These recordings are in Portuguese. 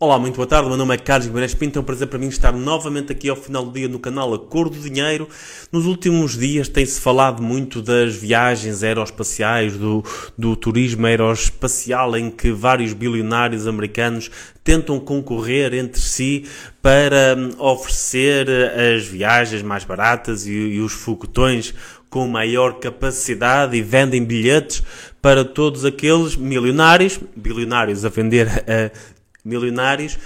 Olá, muito boa tarde. O meu nome é Carlos Guimarães Pinto. É um prazer para mim estar novamente aqui ao final do dia no canal Acordo do Dinheiro. Nos últimos dias tem-se falado muito das viagens aeroespaciais, do, do turismo aeroespacial, em que vários bilionários americanos tentam concorrer entre si para hum, oferecer as viagens mais baratas e, e os foguetões com maior capacidade e vendem bilhetes para todos aqueles milionários, bilionários a vender a milionários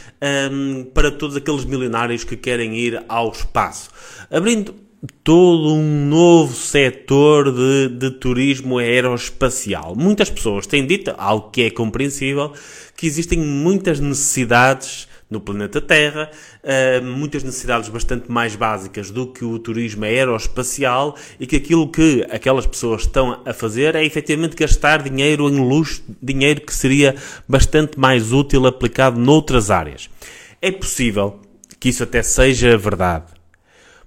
um, para todos aqueles milionários que querem ir ao espaço, abrindo todo um novo setor de, de turismo aeroespacial. Muitas pessoas têm dito, algo que é compreensível, que existem muitas necessidades no planeta Terra, uh, muitas necessidades bastante mais básicas do que o turismo aeroespacial e que aquilo que aquelas pessoas estão a fazer é efetivamente gastar dinheiro em luxo, dinheiro que seria bastante mais útil aplicado noutras áreas. É possível que isso até seja verdade,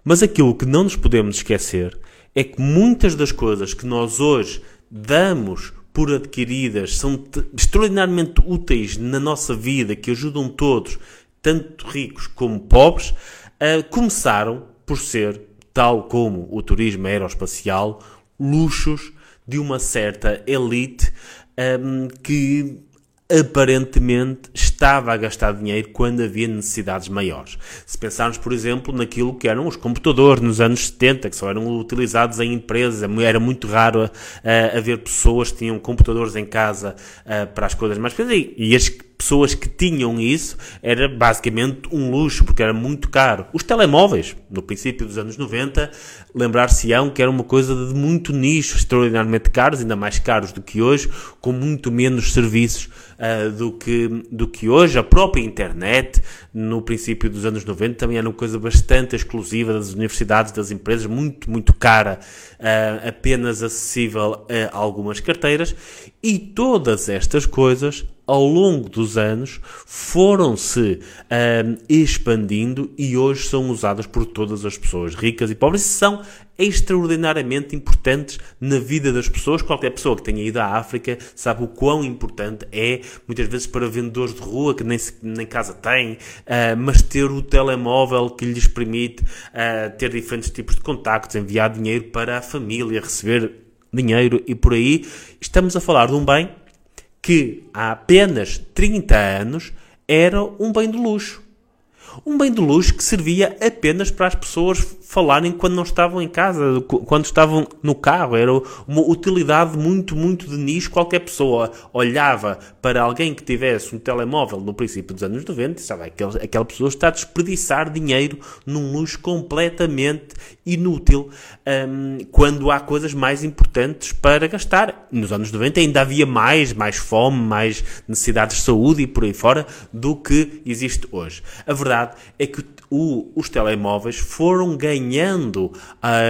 mas aquilo que não nos podemos esquecer é que muitas das coisas que nós hoje damos por adquiridas, são extraordinariamente úteis na nossa vida, que ajudam todos, tanto ricos como pobres, uh, começaram por ser, tal como o turismo aeroespacial, luxos de uma certa elite um, que aparentemente estava a gastar dinheiro quando havia necessidades maiores. Se pensarmos, por exemplo, naquilo que eram os computadores nos anos 70, que só eram utilizados em empresas, era muito raro uh, haver pessoas que tinham computadores em casa uh, para as coisas mais pequenas, e, e as pessoas que tinham isso era basicamente um luxo, porque era muito caro. Os telemóveis, no princípio dos anos 90, lembrar-se-ão que era uma coisa de muito nicho, extraordinariamente caros, ainda mais caros do que hoje, com muito menos serviços uh, do, que, do que hoje. A própria internet, no princípio dos anos 90, também era uma coisa bastante exclusiva das universidades, das empresas, muito, muito cara, uh, apenas acessível a algumas carteiras. E todas estas coisas ao longo dos anos foram-se um, expandindo e hoje são usadas por todas as pessoas, ricas e pobres, e são extraordinariamente importantes na vida das pessoas. Qualquer pessoa que tenha ido à África sabe o quão importante é, muitas vezes para vendedores de rua que nem, nem casa têm, uh, mas ter o telemóvel que lhes permite uh, ter diferentes tipos de contactos, enviar dinheiro para a família, receber dinheiro e por aí. Estamos a falar de um bem que há apenas 30 anos era um bem de luxo. Um bem de luxo que servia apenas para as pessoas falarem quando não estavam em casa, quando estavam no carro. Era uma utilidade muito, muito de nicho. Qualquer pessoa olhava para alguém que tivesse um telemóvel no princípio dos anos 90 e sabe, aquela, aquela pessoa está a desperdiçar dinheiro num luxo completamente inútil um, quando há coisas mais importantes para gastar. Nos anos 90 ainda havia mais, mais fome, mais necessidades de saúde e por aí fora do que existe hoje. A verdade é que o, os telemóveis foram ganhando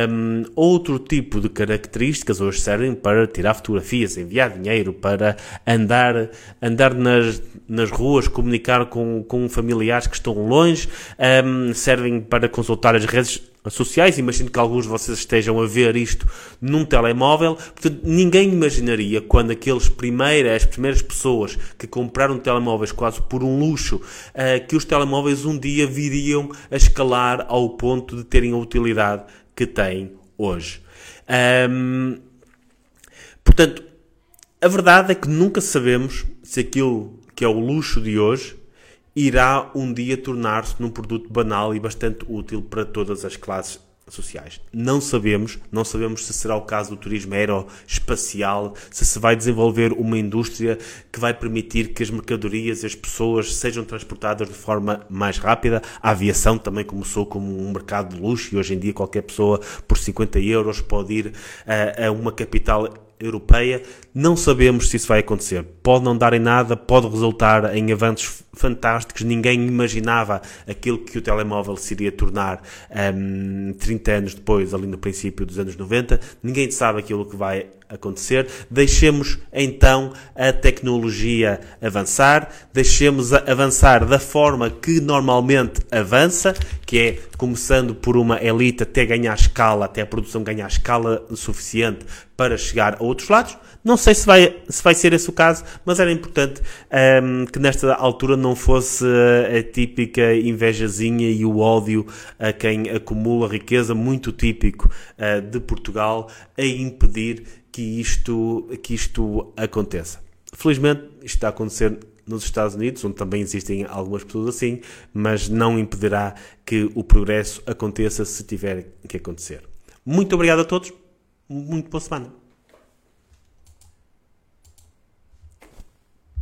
um, outro tipo de características. Hoje servem para tirar fotografias, enviar dinheiro, para andar, andar nas, nas ruas, comunicar com, com familiares que estão longe, um, servem para consultar as redes sociais. Imagino que alguns de vocês estejam a ver isto num telemóvel. Portanto, ninguém imaginaria quando aqueles primeiras, as primeiras pessoas que compraram telemóveis quase por um luxo, uh, que os telemóveis um dia viriam a escalar ao ponto de terem a utilidade que têm hoje. Um, portanto, a verdade é que nunca sabemos se aquilo que é o luxo de hoje irá um dia tornar-se num produto banal e bastante útil para todas as classes sociais. Não sabemos, não sabemos se será o caso do turismo aeroespacial, se se vai desenvolver uma indústria que vai permitir que as mercadorias e as pessoas sejam transportadas de forma mais rápida. A aviação também começou como um mercado de luxo e hoje em dia qualquer pessoa por 50 euros pode ir a, a uma capital europeia. Não sabemos se isso vai acontecer. Pode não dar em nada, pode resultar em avanços fantásticos. Ninguém imaginava aquilo que o telemóvel se iria tornar um, 30 anos depois, ali no princípio dos anos 90. Ninguém sabe aquilo que vai acontecer. Deixemos então a tecnologia avançar, deixemos avançar da forma que normalmente avança, que é começando por uma elite até ganhar escala, até a produção ganhar escala suficiente para chegar a outros lados. Não sei se vai, se vai ser esse o caso, mas era importante um, que nesta altura não fosse a típica invejazinha e o ódio a quem acumula riqueza, muito típico uh, de Portugal, a impedir que isto, que isto aconteça. Felizmente, isto está a acontecer nos Estados Unidos, onde também existem algumas pessoas assim, mas não impedirá que o progresso aconteça se tiver que acontecer. Muito obrigado a todos, muito boa semana.